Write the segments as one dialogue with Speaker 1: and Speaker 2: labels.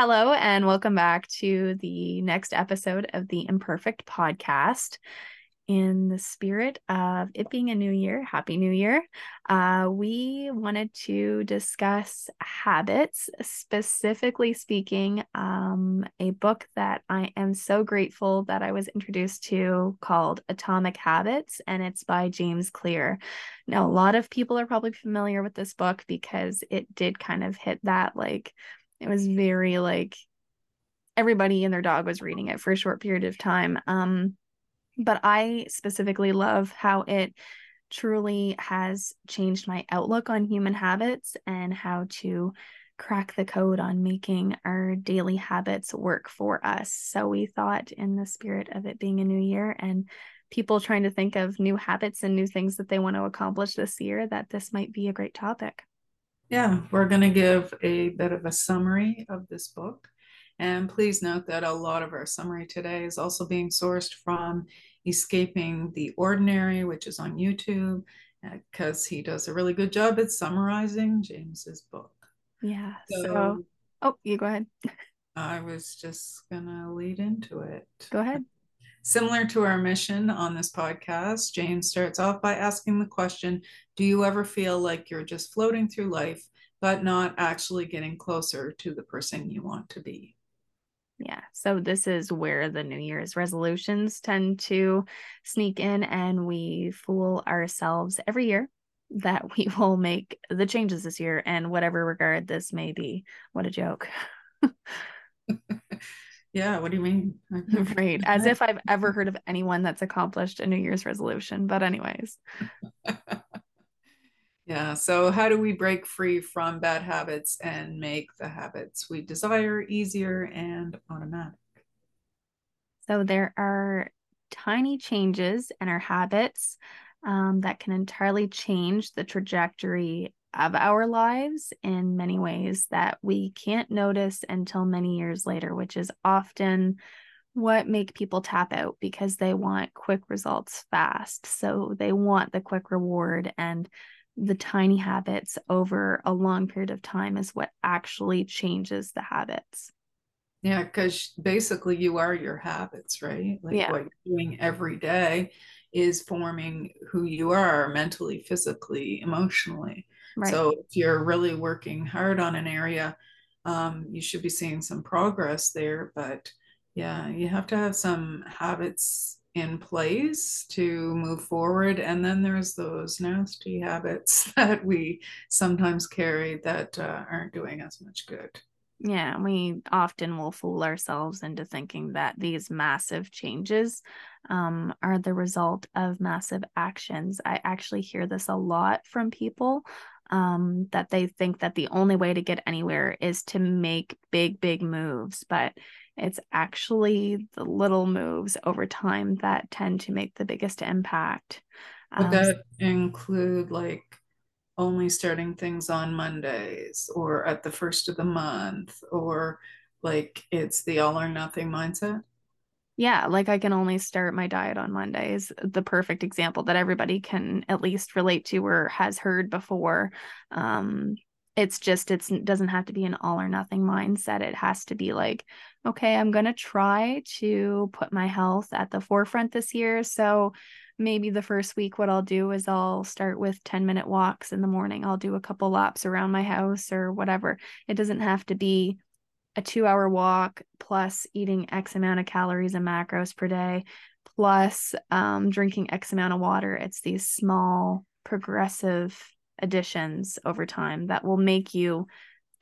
Speaker 1: Hello, and welcome back to the next episode of the Imperfect Podcast. In the spirit of it being a new year, Happy New Year, uh, we wanted to discuss habits, specifically speaking, um, a book that I am so grateful that I was introduced to called Atomic Habits, and it's by James Clear. Now, a lot of people are probably familiar with this book because it did kind of hit that like it was very like everybody and their dog was reading it for a short period of time. Um, but I specifically love how it truly has changed my outlook on human habits and how to crack the code on making our daily habits work for us. So we thought, in the spirit of it being a new year and people trying to think of new habits and new things that they want to accomplish this year, that this might be a great topic.
Speaker 2: Yeah, we're going to give a bit of a summary of this book. And please note that a lot of our summary today is also being sourced from Escaping the Ordinary, which is on YouTube, because uh, he does a really good job at summarizing James's book.
Speaker 1: Yeah. So, so oh, you go ahead.
Speaker 2: I was just going to lead into it.
Speaker 1: Go ahead.
Speaker 2: Similar to our mission on this podcast, James starts off by asking the question Do you ever feel like you're just floating through life, but not actually getting closer to the person you want to be?
Speaker 1: Yeah. So this is where the New Year's resolutions tend to sneak in, and we fool ourselves every year that we will make the changes this year, and whatever regard this may be. What a joke.
Speaker 2: Yeah, what do you mean?
Speaker 1: right. As if I've ever heard of anyone that's accomplished a New Year's resolution. But, anyways.
Speaker 2: yeah. So, how do we break free from bad habits and make the habits we desire easier and automatic?
Speaker 1: So, there are tiny changes in our habits um, that can entirely change the trajectory of our lives in many ways that we can't notice until many years later, which is often what make people tap out because they want quick results fast. So they want the quick reward and the tiny habits over a long period of time is what actually changes the habits.
Speaker 2: Yeah, because basically you are your habits, right? Like yeah. what you're doing every day is forming who you are mentally, physically, emotionally. Right. So if you're really working hard on an area, um, you should be seeing some progress there. But yeah, you have to have some habits in place to move forward. And then there's those nasty habits that we sometimes carry that uh, aren't doing as much good.
Speaker 1: Yeah, we often will fool ourselves into thinking that these massive changes um, are the result of massive actions. I actually hear this a lot from people um, that they think that the only way to get anywhere is to make big, big moves. But it's actually the little moves over time that tend to make the biggest impact.
Speaker 2: Would um, that include like only starting things on Mondays or at the first of the month or like it's the all or nothing mindset?
Speaker 1: Yeah, like I can only start my diet on Mondays. The perfect example that everybody can at least relate to or has heard before. Um, it's just it's it doesn't have to be an all or nothing mindset. It has to be like, okay, I'm gonna try to put my health at the forefront this year. So maybe the first week what I'll do is I'll start with 10 minute walks in the morning. I'll do a couple laps around my house or whatever. It doesn't have to be a two hour walk plus eating X amount of calories and macros per day plus um, drinking X amount of water. It's these small progressive additions over time that will make you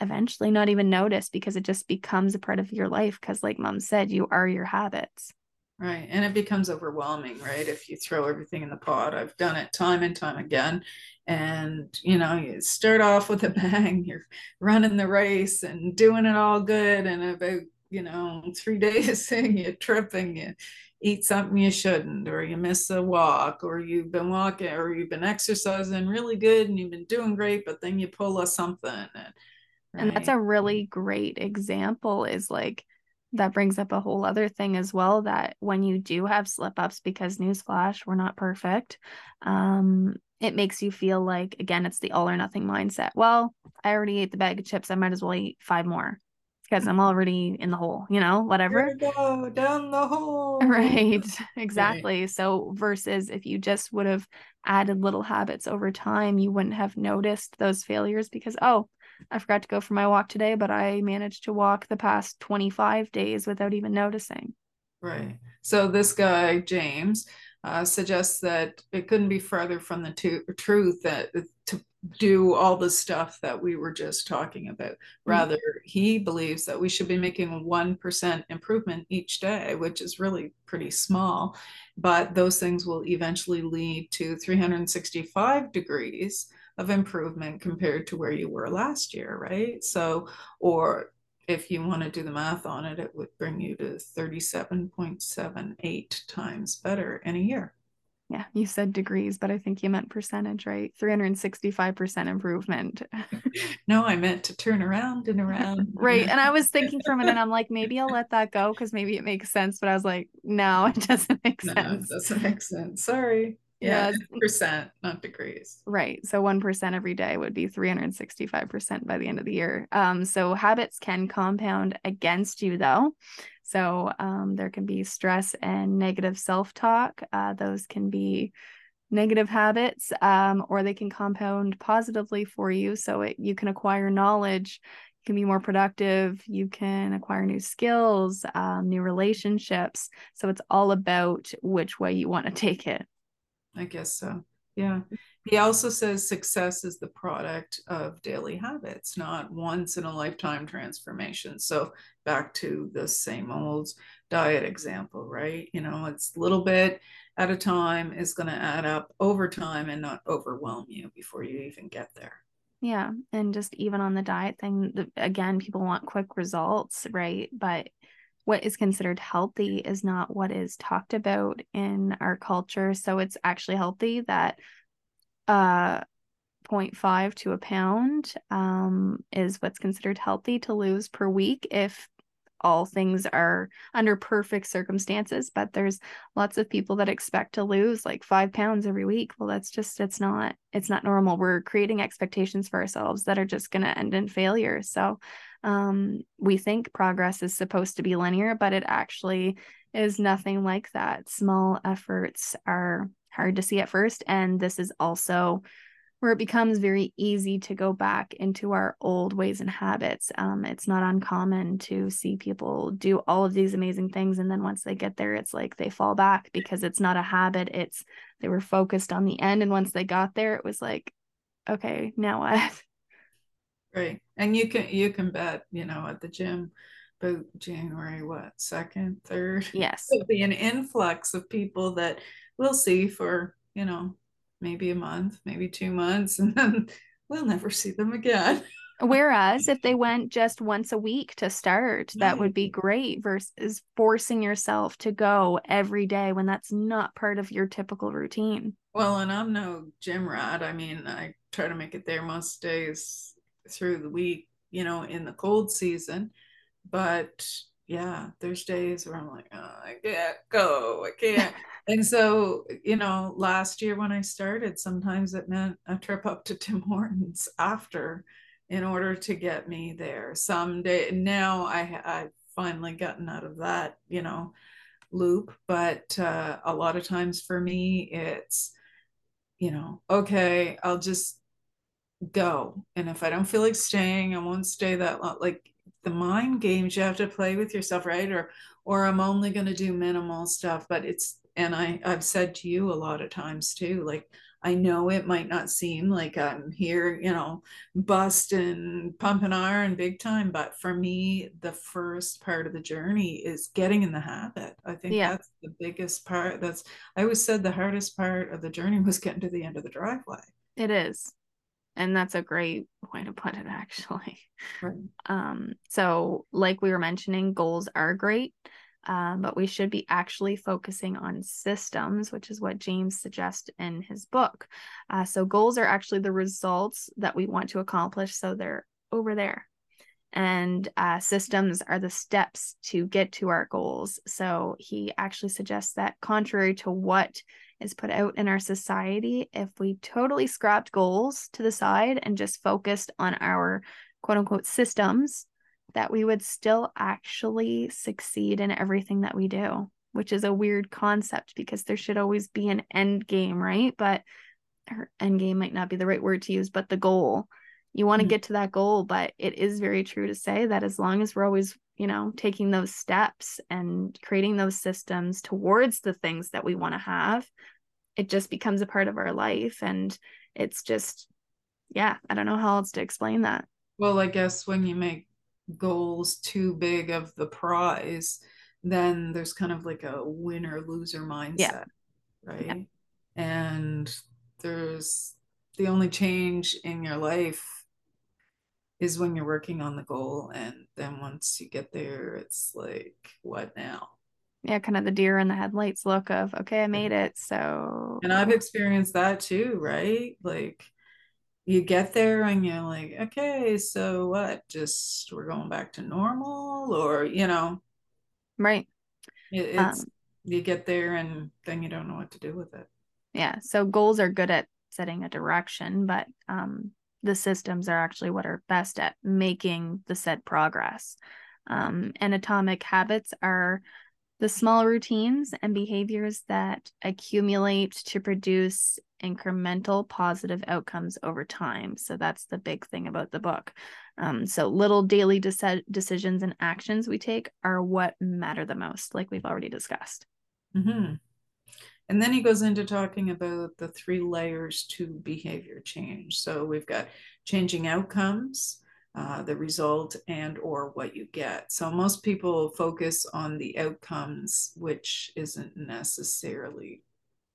Speaker 1: eventually not even notice because it just becomes a part of your life. Because, like mom said, you are your habits.
Speaker 2: Right. And it becomes overwhelming, right? If you throw everything in the pot. I've done it time and time again and you know you start off with a bang you're running the race and doing it all good and about you know, three days in, you trip and you eat something you shouldn't, or you miss a walk, or you've been walking, or you've been exercising really good and you've been doing great, but then you pull a something. And, right?
Speaker 1: and that's a really great example is like, that brings up a whole other thing as well that when you do have slip ups because newsflash we're not perfect um it makes you feel like again it's the all or nothing mindset. Well i already ate the bag of chips i might as well eat five more because i'm already in the hole you know whatever.
Speaker 2: go down the hole.
Speaker 1: Right exactly. Right. so versus if you just would have added little habits over time you wouldn't have noticed those failures because oh I forgot to go for my walk today, but I managed to walk the past 25 days without even noticing.
Speaker 2: Right. So this guy, James, uh, suggests that it couldn't be further from the to- truth that to do all the stuff that we were just talking about. Mm-hmm. Rather, mm-hmm. he believes that we should be making a 1% improvement each day, which is really pretty small. But those things will eventually lead to 365 degrees of improvement compared to where you were last year, right? So, or if you want to do the math on it, it would bring you to 37.78 times better in a year.
Speaker 1: Yeah, you said degrees, but I think you meant percentage, right? 365% improvement.
Speaker 2: no, I meant to turn around and around.
Speaker 1: right. And I was thinking for a minute, I'm like, maybe I'll let that go because maybe it makes sense. But I was like, no, it doesn't make no, sense.
Speaker 2: It doesn't make sense. Sorry yeah, percent, not degrees.
Speaker 1: Right. So 1% every day would be 365% by the end of the year. Um, so habits can compound against you though. So um, there can be stress and negative self talk. Uh, those can be negative habits um, or they can compound positively for you. So it, you can acquire knowledge, you can be more productive, you can acquire new skills, um, new relationships. So it's all about which way you want to take it.
Speaker 2: I guess so. Yeah. He also says success is the product of daily habits, not once in a lifetime transformation. So back to the same old diet example, right? You know, it's a little bit at a time is going to add up over time and not overwhelm you before you even get there.
Speaker 1: Yeah. And just even on the diet thing, again, people want quick results, right? But what is considered healthy is not what is talked about in our culture. So it's actually healthy that uh 0.5 to a pound um, is what's considered healthy to lose per week if all things are under perfect circumstances but there's lots of people that expect to lose like five pounds every week well that's just it's not it's not normal we're creating expectations for ourselves that are just going to end in failure so um, we think progress is supposed to be linear, but it actually is nothing like that. Small efforts are hard to see at first. And this is also where it becomes very easy to go back into our old ways and habits. Um, it's not uncommon to see people do all of these amazing things. And then once they get there, it's like they fall back because it's not a habit. It's they were focused on the end. And once they got there, it was like, okay, now what?
Speaker 2: Right. And you can you can bet, you know, at the gym about January what, second, third?
Speaker 1: Yes.
Speaker 2: There'll be an influx of people that we'll see for, you know, maybe a month, maybe two months, and then we'll never see them again.
Speaker 1: Whereas if they went just once a week to start, that would be great versus forcing yourself to go every day when that's not part of your typical routine.
Speaker 2: Well, and I'm no gym rat. I mean, I try to make it there most days through the week, you know, in the cold season. But yeah, there's days where I'm like, oh, I can't go, I can't. And so, you know, last year when I started, sometimes it meant a trip up to Tim Hortons after in order to get me there. Someday now I I've finally gotten out of that, you know, loop. But uh, a lot of times for me, it's, you know, okay, I'll just go. And if I don't feel like staying, I won't stay that long. Like the mind games you have to play with yourself, right? Or or I'm only going to do minimal stuff. But it's and I I've said to you a lot of times too, like I know it might not seem like I'm here, you know, busting, pumping iron big time, but for me, the first part of the journey is getting in the habit. I think yeah. that's the biggest part. That's I always said the hardest part of the journey was getting to the end of the driveway.
Speaker 1: It is and that's a great way to put it actually. Right. um so like we were mentioning goals are great um, but we should be actually focusing on systems which is what james suggests in his book. Uh, so goals are actually the results that we want to accomplish so they're over there. And uh, systems are the steps to get to our goals. So he actually suggests that contrary to what is put out in our society, if we totally scrapped goals to the side and just focused on our quote unquote systems, that we would still actually succeed in everything that we do, which is a weird concept because there should always be an end game, right? But or end game might not be the right word to use, but the goal. You want to mm-hmm. get to that goal, but it is very true to say that as long as we're always you know taking those steps and creating those systems towards the things that we want to have it just becomes a part of our life and it's just yeah i don't know how else to explain that
Speaker 2: well i guess when you make goals too big of the prize then there's kind of like a winner loser mindset yeah. right yeah. and there's the only change in your life is when you're working on the goal and then once you get there it's like what now?
Speaker 1: Yeah kind of the deer in the headlights look of okay i made it so
Speaker 2: and i've experienced that too right? Like you get there and you're like okay so what just we're going back to normal? Or you know?
Speaker 1: Right.
Speaker 2: It, it's um, you get there and then you don't know what to do with it.
Speaker 1: Yeah so goals are good at setting a direction but um the systems are actually what are best at making the said progress. Um, and atomic habits are the small routines and behaviors that accumulate to produce incremental positive outcomes over time. So that's the big thing about the book. Um, so little daily de- decisions and actions we take are what matter the most, like we've already discussed.
Speaker 2: Mm-hmm. And then he goes into talking about the three layers to behavior change. So we've got changing outcomes, uh, the result, and or what you get. So most people focus on the outcomes, which isn't necessarily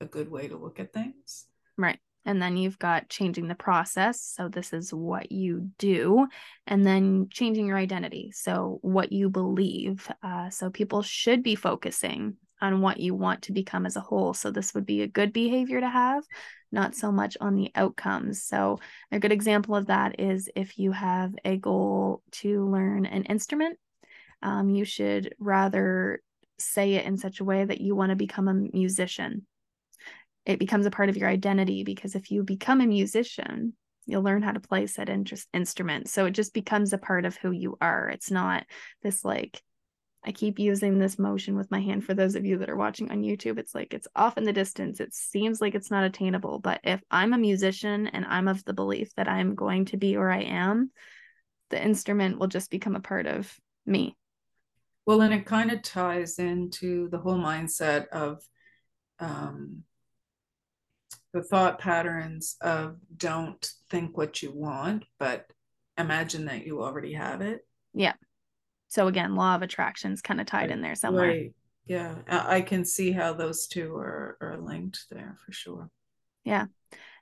Speaker 2: a good way to look at things.
Speaker 1: Right. And then you've got changing the process. So, this is what you do. And then changing your identity. So, what you believe. Uh, so, people should be focusing on what you want to become as a whole. So this would be a good behavior to have, not so much on the outcomes. So a good example of that is if you have a goal to learn an instrument, um, you should rather say it in such a way that you want to become a musician. It becomes a part of your identity because if you become a musician, you'll learn how to play said interest instrument. So it just becomes a part of who you are. It's not this like I keep using this motion with my hand for those of you that are watching on YouTube. It's like it's off in the distance. It seems like it's not attainable. But if I'm a musician and I'm of the belief that I'm going to be where I am, the instrument will just become a part of me.
Speaker 2: Well, and it kind of ties into the whole mindset of um, the thought patterns of don't think what you want, but imagine that you already have it.
Speaker 1: Yeah. So again, law of attraction is kind of tied in there somewhere. Right.
Speaker 2: Yeah, I can see how those two are are linked there for sure.
Speaker 1: Yeah,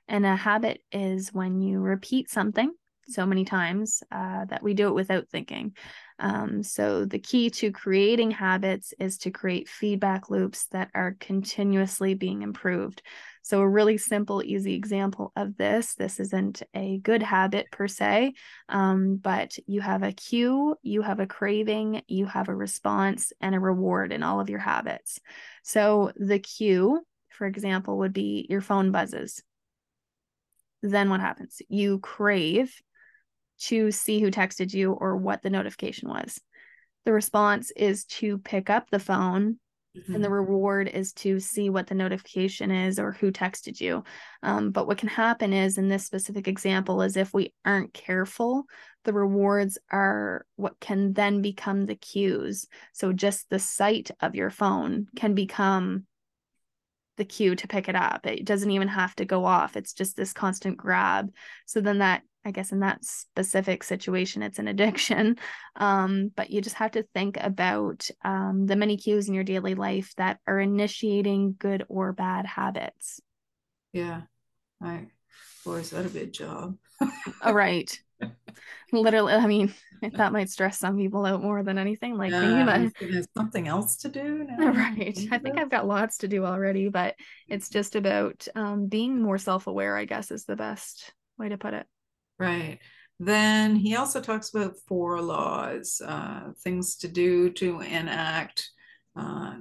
Speaker 1: and a habit is when you repeat something so many times uh, that we do it without thinking. Um, so, the key to creating habits is to create feedback loops that are continuously being improved. So, a really simple, easy example of this this isn't a good habit per se, um, but you have a cue, you have a craving, you have a response, and a reward in all of your habits. So, the cue, for example, would be your phone buzzes. Then what happens? You crave to see who texted you or what the notification was. The response is to pick up the phone Mm-hmm. and the mm-hmm. reward is to see what the notification is or who texted you um, but what can happen is in this specific example is if we aren't careful the rewards are what can then become the cues so just the sight of your phone can become the cue to pick it up it doesn't even have to go off it's just this constant grab so then that I guess in that specific situation, it's an addiction. Um, but you just have to think about um, the many cues in your daily life that are initiating good or bad habits.
Speaker 2: Yeah, I Boy, is that a big job.
Speaker 1: All right. Literally, I mean, that might stress some people out more than anything. Like
Speaker 2: yeah, there's something else to do
Speaker 1: now. Right. I think I've got lots to do already, but it's just about um, being more self-aware, I guess, is the best way to put it.
Speaker 2: Right. Then he also talks about four laws, uh, things to do to enact. Uh,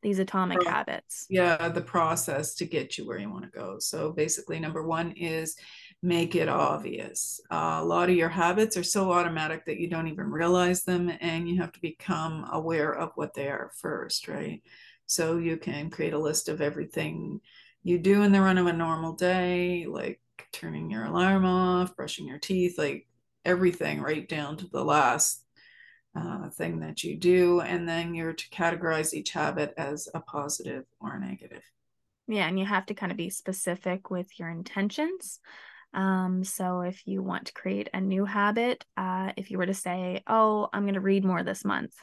Speaker 1: These atomic pro- habits.
Speaker 2: Yeah, the process to get you where you want to go. So basically, number one is make it obvious. Uh, a lot of your habits are so automatic that you don't even realize them, and you have to become aware of what they are first, right? So you can create a list of everything you do in the run of a normal day, like turning your alarm off, brushing your teeth, like everything right down to the last uh, thing that you do. And then you're to categorize each habit as a positive or a negative.
Speaker 1: Yeah, and you have to kind of be specific with your intentions. Um, so if you want to create a new habit, uh, if you were to say, Oh, I'm going to read more this month,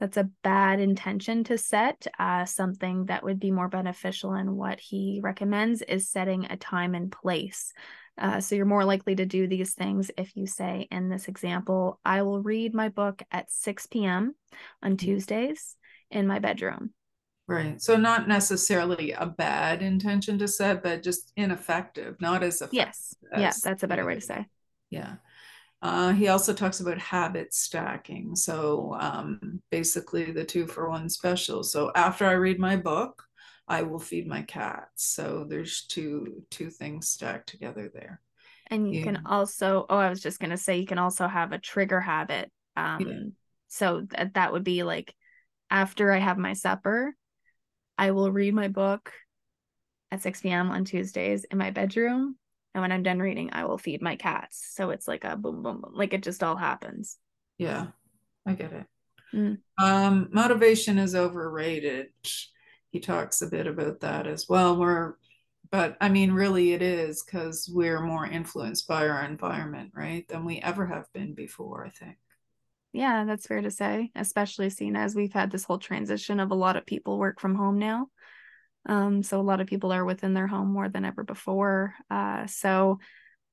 Speaker 1: that's a bad intention to set. Uh, something that would be more beneficial and what he recommends is setting a time and place. Uh, so you're more likely to do these things if you say, in this example, I will read my book at 6 p.m. on mm-hmm. Tuesdays in my bedroom.
Speaker 2: Right. So not necessarily a bad intention to set, but just ineffective, not as effective.
Speaker 1: Yes. As yeah, that's a better way to say.
Speaker 2: Yeah. Uh, he also talks about habit stacking. So um, basically, the two for one special. So after I read my book, I will feed my cats. So there's two two things stacked together there.
Speaker 1: And you yeah. can also, oh, I was just gonna say, you can also have a trigger habit. Um, yeah. So that that would be like after I have my supper, I will read my book at 6 p.m. on Tuesdays in my bedroom and when i'm done reading i will feed my cats. So it's like a boom boom boom like it just all happens.
Speaker 2: Yeah i get it. Mm. um motivation is overrated. He talks a bit about that as well. We're but i mean really it is because we're more influenced by our environment right than we ever have been before i think.
Speaker 1: Yeah that's fair to say especially seeing as we've had this whole transition of a lot of people work from home now um, so a lot of people are within their home more than ever before. Uh, so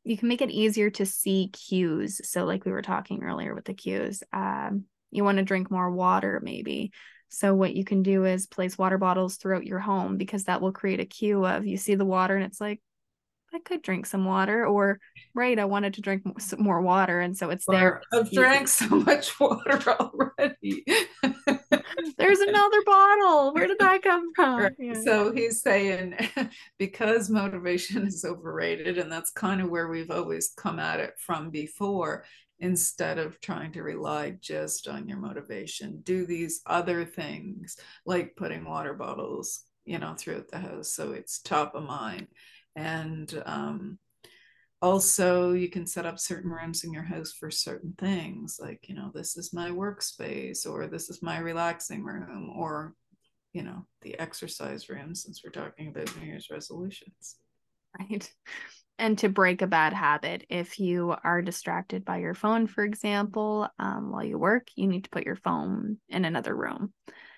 Speaker 1: you can make it easier to see cues. So like we were talking earlier with the cues, um, you want to drink more water maybe. So what you can do is place water bottles throughout your home because that will create a cue of you see the water and it's like I could drink some water, or right, I wanted to drink some more water, and so it's there.
Speaker 2: I've drank so much water already.
Speaker 1: There's another bottle. Where did that come from? Right.
Speaker 2: Yeah. So he's saying because motivation is overrated, and that's kind of where we've always come at it from before. Instead of trying to rely just on your motivation, do these other things like putting water bottles, you know, throughout the house so it's top of mind and um, also you can set up certain rooms in your house for certain things like you know this is my workspace or this is my relaxing room or you know the exercise room since we're talking about new year's resolutions.
Speaker 1: Right. And to break a bad habit if you are distracted by your phone for example um, while you work you need to put your phone in another room.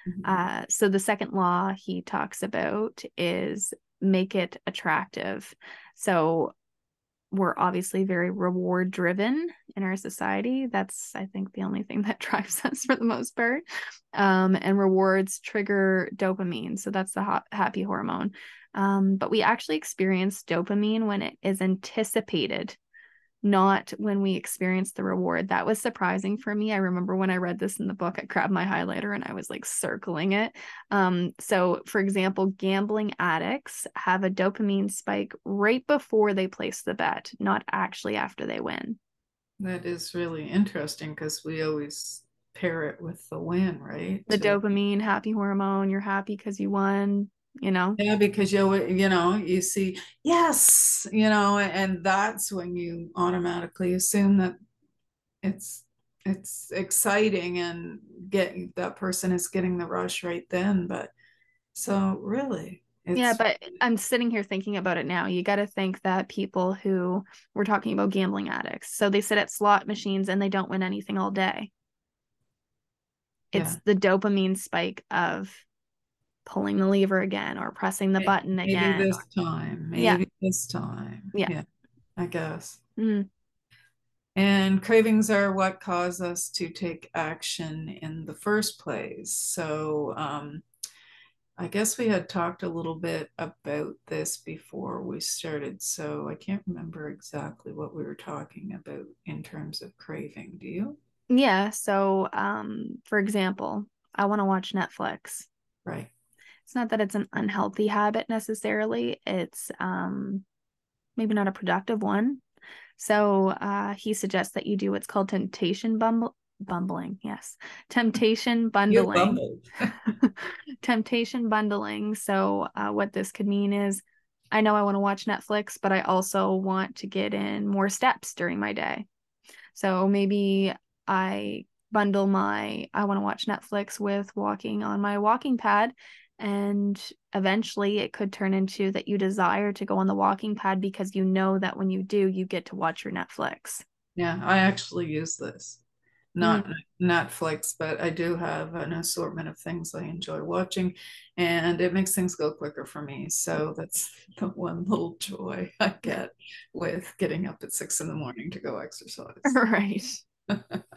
Speaker 1: Mm-hmm. uh, so the second law he talks about is make it attractive. So we're obviously very reward driven in our society. That's, I think, the only thing that drives us for the most part. Um, and rewards trigger dopamine. So that's the ha- happy hormone. Um, but we actually experience dopamine when it is anticipated not when we experience the reward. That was surprising for me. I remember when I read this in the book, I grabbed my highlighter and I was like circling it. Um, so, for example, gambling addicts have a dopamine spike right before they place the bet, not actually after they win.
Speaker 2: That is really interesting because we always pair it with the win, right?
Speaker 1: The dopamine, happy hormone, you're happy because you won you know?
Speaker 2: Yeah because you you know you see yes you know and that's when you automatically assume that it's it's exciting and get that person is getting the rush right then but so really
Speaker 1: yeah but i'm sitting here thinking about it now. You got to think that people who we're talking about gambling addicts so they sit at slot machines and they don't win anything all day. It's yeah. the dopamine spike of pulling the lever again or pressing the button again.
Speaker 2: Maybe this time. Maybe yeah. this time.
Speaker 1: Yeah. yeah
Speaker 2: I guess. Mm-hmm. And cravings are what cause us to take action in the first place. So, um, I guess we had talked a little bit about this before we started. So, I can't remember exactly what we were talking about in terms of craving. Do you?
Speaker 1: Yeah. So, um, for example, I want to watch Netflix.
Speaker 2: Right.
Speaker 1: It's not that it's an unhealthy habit necessarily. It's um, maybe not a productive one. So uh, he suggests that you do what's called temptation bumble bumbling. Yes, temptation bundling. temptation bundling. So uh, what this could mean is, I know I want to watch Netflix, but I also want to get in more steps during my day. So maybe I bundle my I want to watch Netflix with walking on my walking pad and eventually it could turn into that you desire to go on the walking pad because you know that when you do you get to watch your netflix.
Speaker 2: Yeah i actually use this. Not mm. netflix but i do have an assortment of things i enjoy watching and it makes things go quicker for me. So that's the one little joy i get with getting up at six in the morning to go exercise.
Speaker 1: Right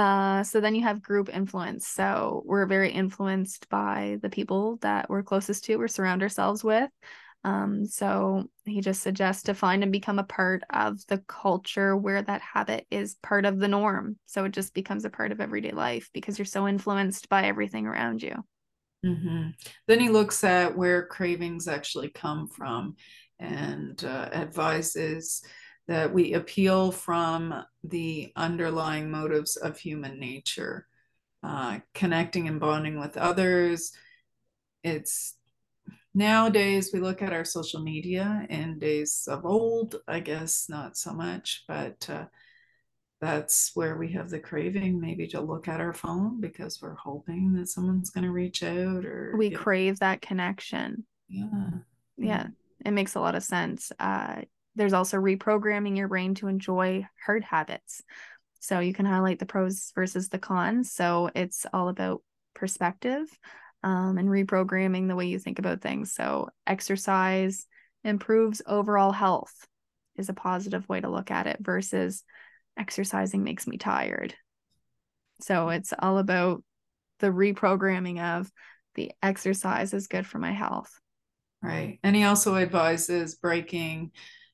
Speaker 1: Uh, so then you have group influence. So we're very influenced by the people that we're closest to, we surround ourselves with. Um, so he just suggests to find and become a part of the culture where that habit is part of the norm. So it just becomes a part of everyday life because you're so influenced by everything around you.
Speaker 2: Mm-hmm. Then he looks at where cravings actually come from and uh, advises that we appeal from the underlying motives of human nature, uh, connecting and bonding with others. It's nowadays we look at our social media in days of old, I guess not so much, but uh, that's where we have the craving maybe to look at our phone because we're hoping that someone's going to reach out or
Speaker 1: we crave that connection.
Speaker 2: Yeah.
Speaker 1: Yeah. It makes a lot of sense. Uh, there's also reprogramming your brain to enjoy hard habits. So you can highlight the pros versus the cons. So it's all about perspective um, and reprogramming the way you think about things. So exercise improves overall health is a positive way to look at it versus exercising makes me tired. So it's all about the reprogramming of the exercise is good for my health.
Speaker 2: Right. And he also advises breaking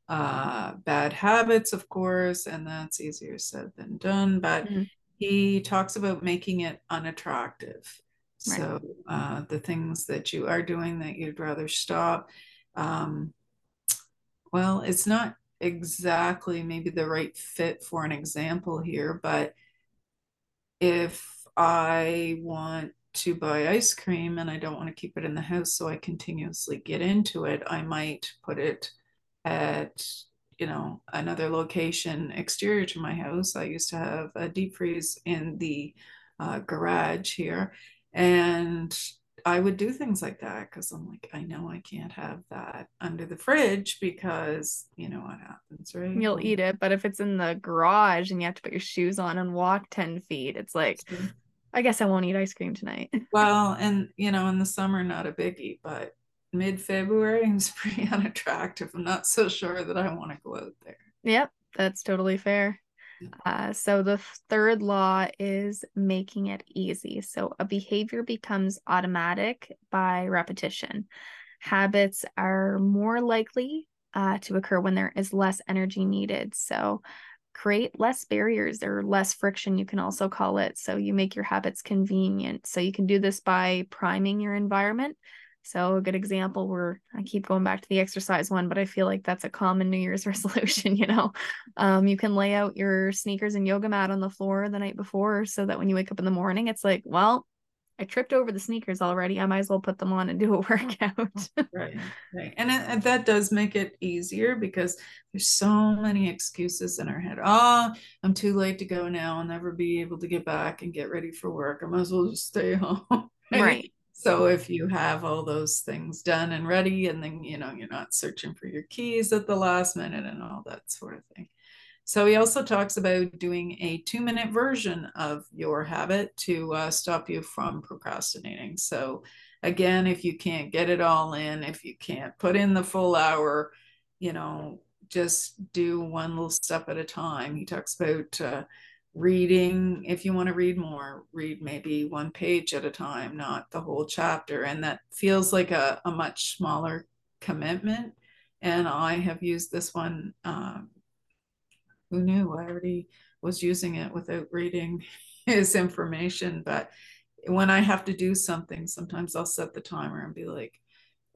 Speaker 2: uh, bad habits, of course, and that's easier said than done. But mm-hmm. he talks about making it unattractive. Right. So uh, the things that you are doing that you'd rather stop. Um, well, it's not exactly maybe the right fit for an example here, but if I want to buy ice cream and I don't want to keep it in the house, so I continuously get into it, I might put it at you know another location exterior to my house. I used to have a deep freeze in the uh, garage here and i would do things like that because i'm like i know i can't have that under the fridge because you know what happens right?
Speaker 1: You'll eat it but if it's in the garage and you have to put your shoes on and walk 10 feet it's like i guess i won't eat ice cream tonight.
Speaker 2: Well and you know in the summer not a biggie but mid February is pretty unattractive. I'm not so sure that I want to go out there.
Speaker 1: Yep, that's totally fair. Uh, so the third law is making it easy. So a behavior becomes automatic by repetition. Habits are more likely uh, to occur when there is less energy needed. So create less barriers or less friction, you can also call it. So you make your habits convenient. So you can do this by priming your environment so a good example where I keep going back to the exercise one, but I feel like that's a common New Year's resolution, you know. Um, you can lay out your sneakers and yoga mat on the floor the night before so that when you wake up in the morning, it's like, well, I tripped over the sneakers already. I might as well put them on and do a workout.
Speaker 2: right, right. And, it, and that does make it easier because there's so many excuses in our head. Oh, I'm too late to go now. I'll never be able to get back and get ready for work. I might as well just stay home.
Speaker 1: right.
Speaker 2: So if you have all those things done and ready, and then you know you're not searching for your keys at the last minute and all that sort of thing. So he also talks about doing a two minute version of your habit to uh, stop you from procrastinating. So again, if you can't get it all in, if you can't put in the full hour, you know, just do one little step at a time. He talks about uh, reading. If you want to read more, read maybe one page at a time, not the whole chapter. And that feels like a, a much smaller commitment. And I have used this one. Um, who knew? I already was using it without reading his information. But when I have to do something, sometimes I'll set the timer and be like,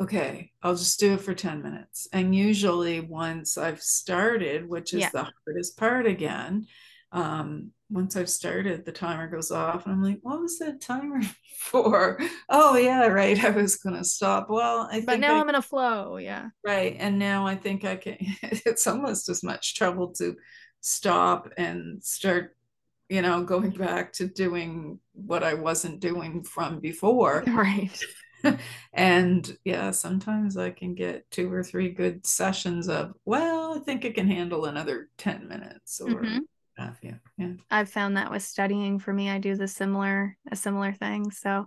Speaker 2: okay, I'll just do it for 10 minutes. And usually, once I've started, which is yeah. the hardest part again, um, once I've started, the timer goes off, and I'm like, what was that timer for? Oh, yeah, right. I was going to stop. Well, I
Speaker 1: but now I, am in a flow. Yeah.
Speaker 2: Right. And now I think I can, it's almost as much trouble to stop and start you know going back to doing what i wasn't doing from before
Speaker 1: right
Speaker 2: and yeah sometimes i can get two or three good sessions of well i think it can handle another 10 minutes or mm-hmm. Yeah, yeah
Speaker 1: i've found that with studying for me i do the similar a similar thing so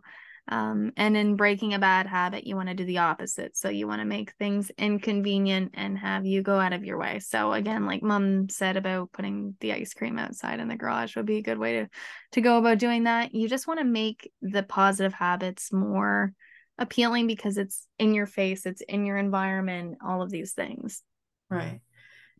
Speaker 1: um, and in breaking a bad habit, you want to do the opposite. So you want to make things inconvenient and have you go out of your way. So again, like mom said about putting the ice cream outside in the garage would be a good way to to go about doing that. You just want to make the positive habits more appealing because it's in your face, it's in your environment, all of these things.
Speaker 2: Right.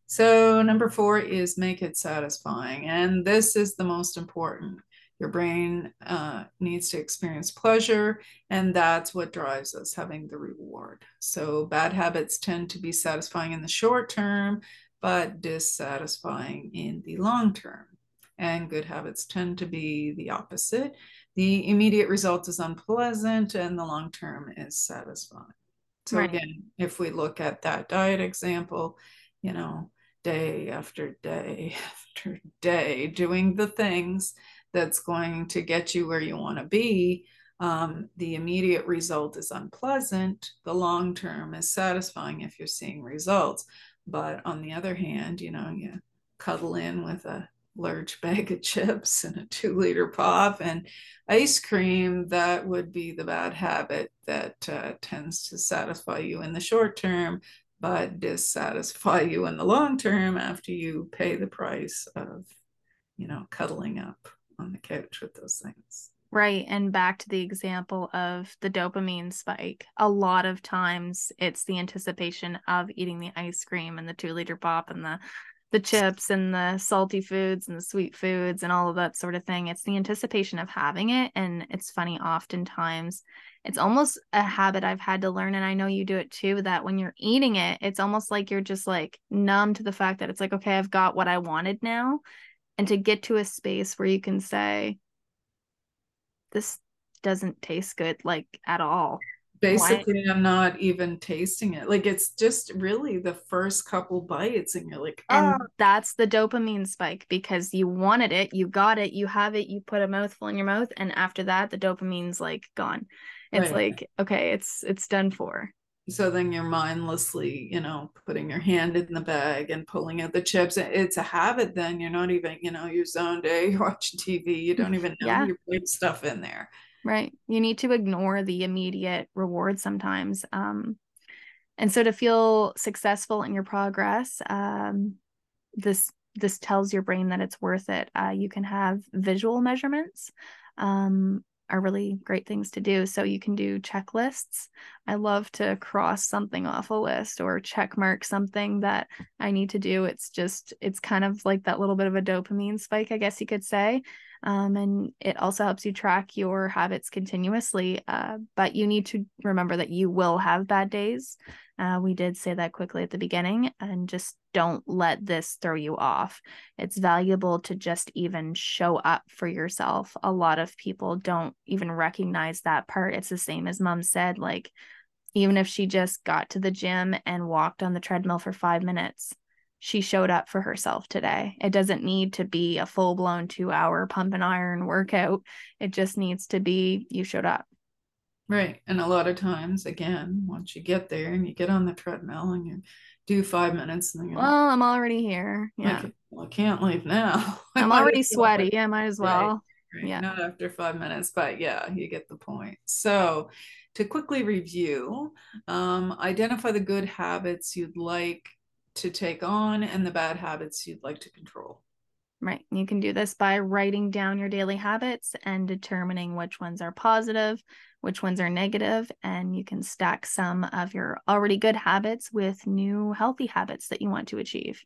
Speaker 2: So number 4 is make it satisfying and this is the most important your brain uh, needs to experience pleasure, and that's what drives us having the reward. So, bad habits tend to be satisfying in the short term, but dissatisfying in the long term. And good habits tend to be the opposite. The immediate result is unpleasant, and the long term is satisfying. So, right. again, if we look at that diet example, you know, day after day after day, doing the things that's going to get you where you want to be, um, the immediate result is unpleasant. The long term is satisfying if you're seeing results. But on the other hand, you know, you cuddle in with a large bag of chips and a two liter pop and ice cream, that would be the bad habit that uh, tends to satisfy you in the short term, but dissatisfy you in the long term after you pay the price of, you know, cuddling up on the couch with those things.
Speaker 1: Right. And back to the example of the dopamine spike. A lot of times it's the anticipation of eating the ice cream and the two liter pop and the the chips and the salty foods and the sweet foods and all of that sort of thing. It's the anticipation of having it. And it's funny, oftentimes it's almost a habit I've had to learn. And I know you do it too, that when you're eating it, it's almost like you're just like numb to the fact that it's like, okay, I've got what I wanted now and to get to a space where you can say this doesn't taste good like at all
Speaker 2: basically i'm not even tasting it. Like it's just really the first couple bites and you're like
Speaker 1: oh. and ah. that's the dopamine spike because you wanted it you got it you have it you put a mouthful in your mouth and after that the dopamine's like gone. It's right. like okay it's it's done for.
Speaker 2: So then you're mindlessly you know putting your hand in the bag and pulling out the chips. It's a habit then. You're not even you know you're zoned a you're watching tv you don't even know yeah. you're putting stuff in there
Speaker 1: right you need to ignore the immediate reward sometimes um and so to feel successful in your progress um this this tells your brain that it's worth it uh, you can have visual measurements um are really great things to do. So you can do checklists. I love to cross something off a list or check mark something that I need to do. It's just, it's kind of like that little bit of a dopamine spike, I guess you could say. Um, and it also helps you track your habits continuously. Uh, but you need to remember that you will have bad days. Uh, we did say that quickly at the beginning, and just don't let this throw you off. It's valuable to just even show up for yourself. A lot of people don't even recognize that part. It's the same as mom said, like, even if she just got to the gym and walked on the treadmill for five minutes, she showed up for herself today. It doesn't need to be a full blown two hour pump and iron workout. It just needs to be you showed up.
Speaker 2: Right. And a lot of times, again, once you get there and you get on the treadmill and you do five minutes, and then
Speaker 1: well, like, I'm already here. Yeah.
Speaker 2: Okay, well, I can't leave now.
Speaker 1: I'm already sweaty. Yeah, might as well.
Speaker 2: Right, right. Yeah. Not after five minutes, but yeah, you get the point. So, to quickly review, um, identify the good habits you'd like to take on and the bad habits you'd like to control.
Speaker 1: Right. You can do this by writing down your daily habits and determining which ones are positive, which ones are negative, and you can stack some of your already good habits with new healthy habits that you want to achieve.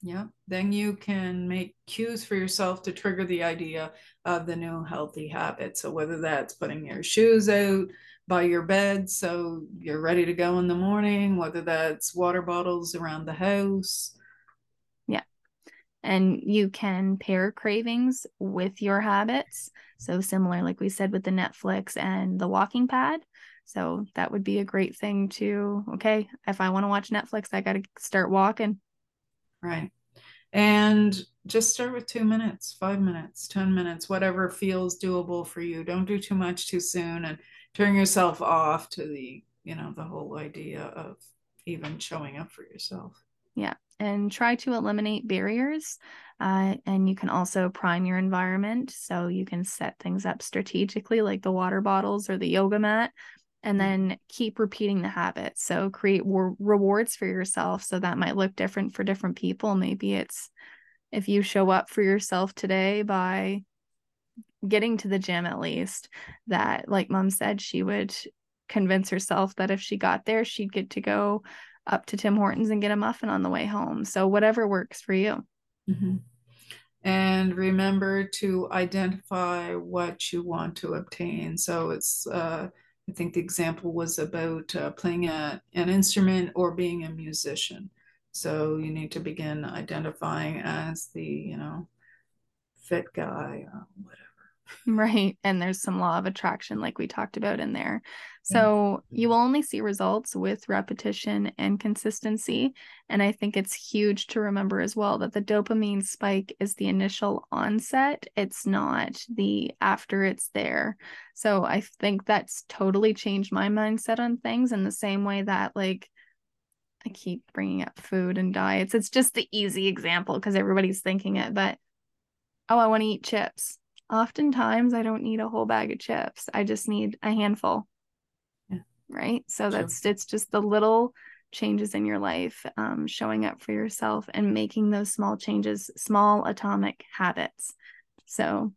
Speaker 2: Yeah. Then you can make cues for yourself to trigger the idea of the new healthy habit. So whether that's putting your shoes out by your bed so you're ready to go in the morning, whether that's water bottles around the house, Yeah.
Speaker 1: and you can pair cravings with your habits. So, similar, like we said, with the Netflix and the walking pad. So, that would be a great thing to, okay, if I want to watch Netflix, I got to start walking.
Speaker 2: Right. And just start with two minutes, five minutes, 10 minutes, whatever feels doable for you. Don't do too much too soon and turn yourself off to the, you know, the whole idea of even showing up for yourself.
Speaker 1: Yeah and try to eliminate barriers. Uh, and you can also prime your environment. So you can set things up strategically, like the water bottles or the yoga mat, and mm-hmm. then keep repeating the habit. So create war- rewards for yourself. So that might look different for different people. Maybe it's if you show up for yourself today by getting to the gym at least, that, like mom said, she would convince herself that if she got there, she'd get to go up to Tim Hortons and get a muffin on the way home. So whatever works for you.
Speaker 2: Mm-hmm. And remember to identify what you want to obtain. So it's, uh, I think the example was about uh, playing a, an instrument or being a musician. So you need to begin identifying as the, you know, fit guy, or whatever.
Speaker 1: Right. And there's some law of attraction, like we talked about in there. So you will only see results with repetition and consistency. And I think it's huge to remember as well that the dopamine spike is the initial onset, it's not the after it's there. So I think that's totally changed my mindset on things in the same way that, like, I keep bringing up food and diets. It's just the easy example because everybody's thinking it, but oh, I want to eat chips oftentimes I don't need a whole bag of chips. I just need a handful. Yeah. Right. So that's it's just the little changes in your life, um, showing up for yourself and making those small changes, small atomic habits. So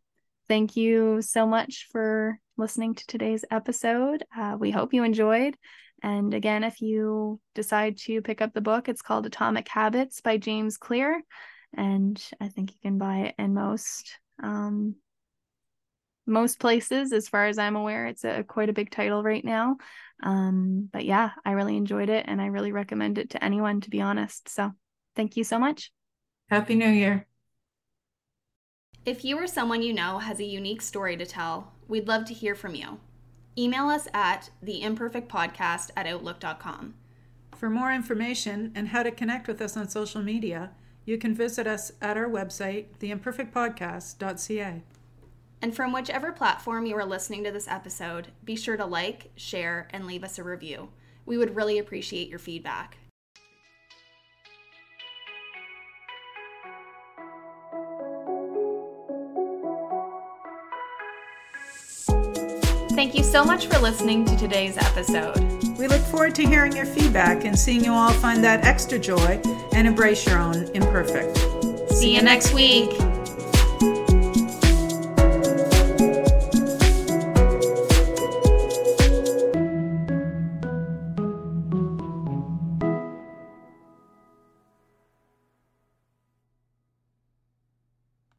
Speaker 1: thank you so much for listening to today's episode. Uh, we hope you enjoyed. And again, if you decide to pick up the book, it's called Atomic Habits by James Clear. And I think you can buy it in most um, most places as far as i'm aware. It's a quite a big title right now. Um but yeah i really enjoyed it and i really recommend it to anyone to be honest. So thank you so much.
Speaker 2: Happy new year.
Speaker 3: If you or someone you know has a unique story to tell we'd love to hear from you email us at theimperfectpodcast at outlook.com
Speaker 2: for more information and how to connect with us on social media you can visit us at our website theimperfectpodcast.ca
Speaker 3: and from whichever platform you are listening to this episode, be sure to like, share, and leave us a review. We would really appreciate your feedback. Thank you so much for listening to today's episode.
Speaker 2: We look forward to hearing your feedback and seeing you all find that extra joy and embrace your own imperfect.
Speaker 3: See you next week.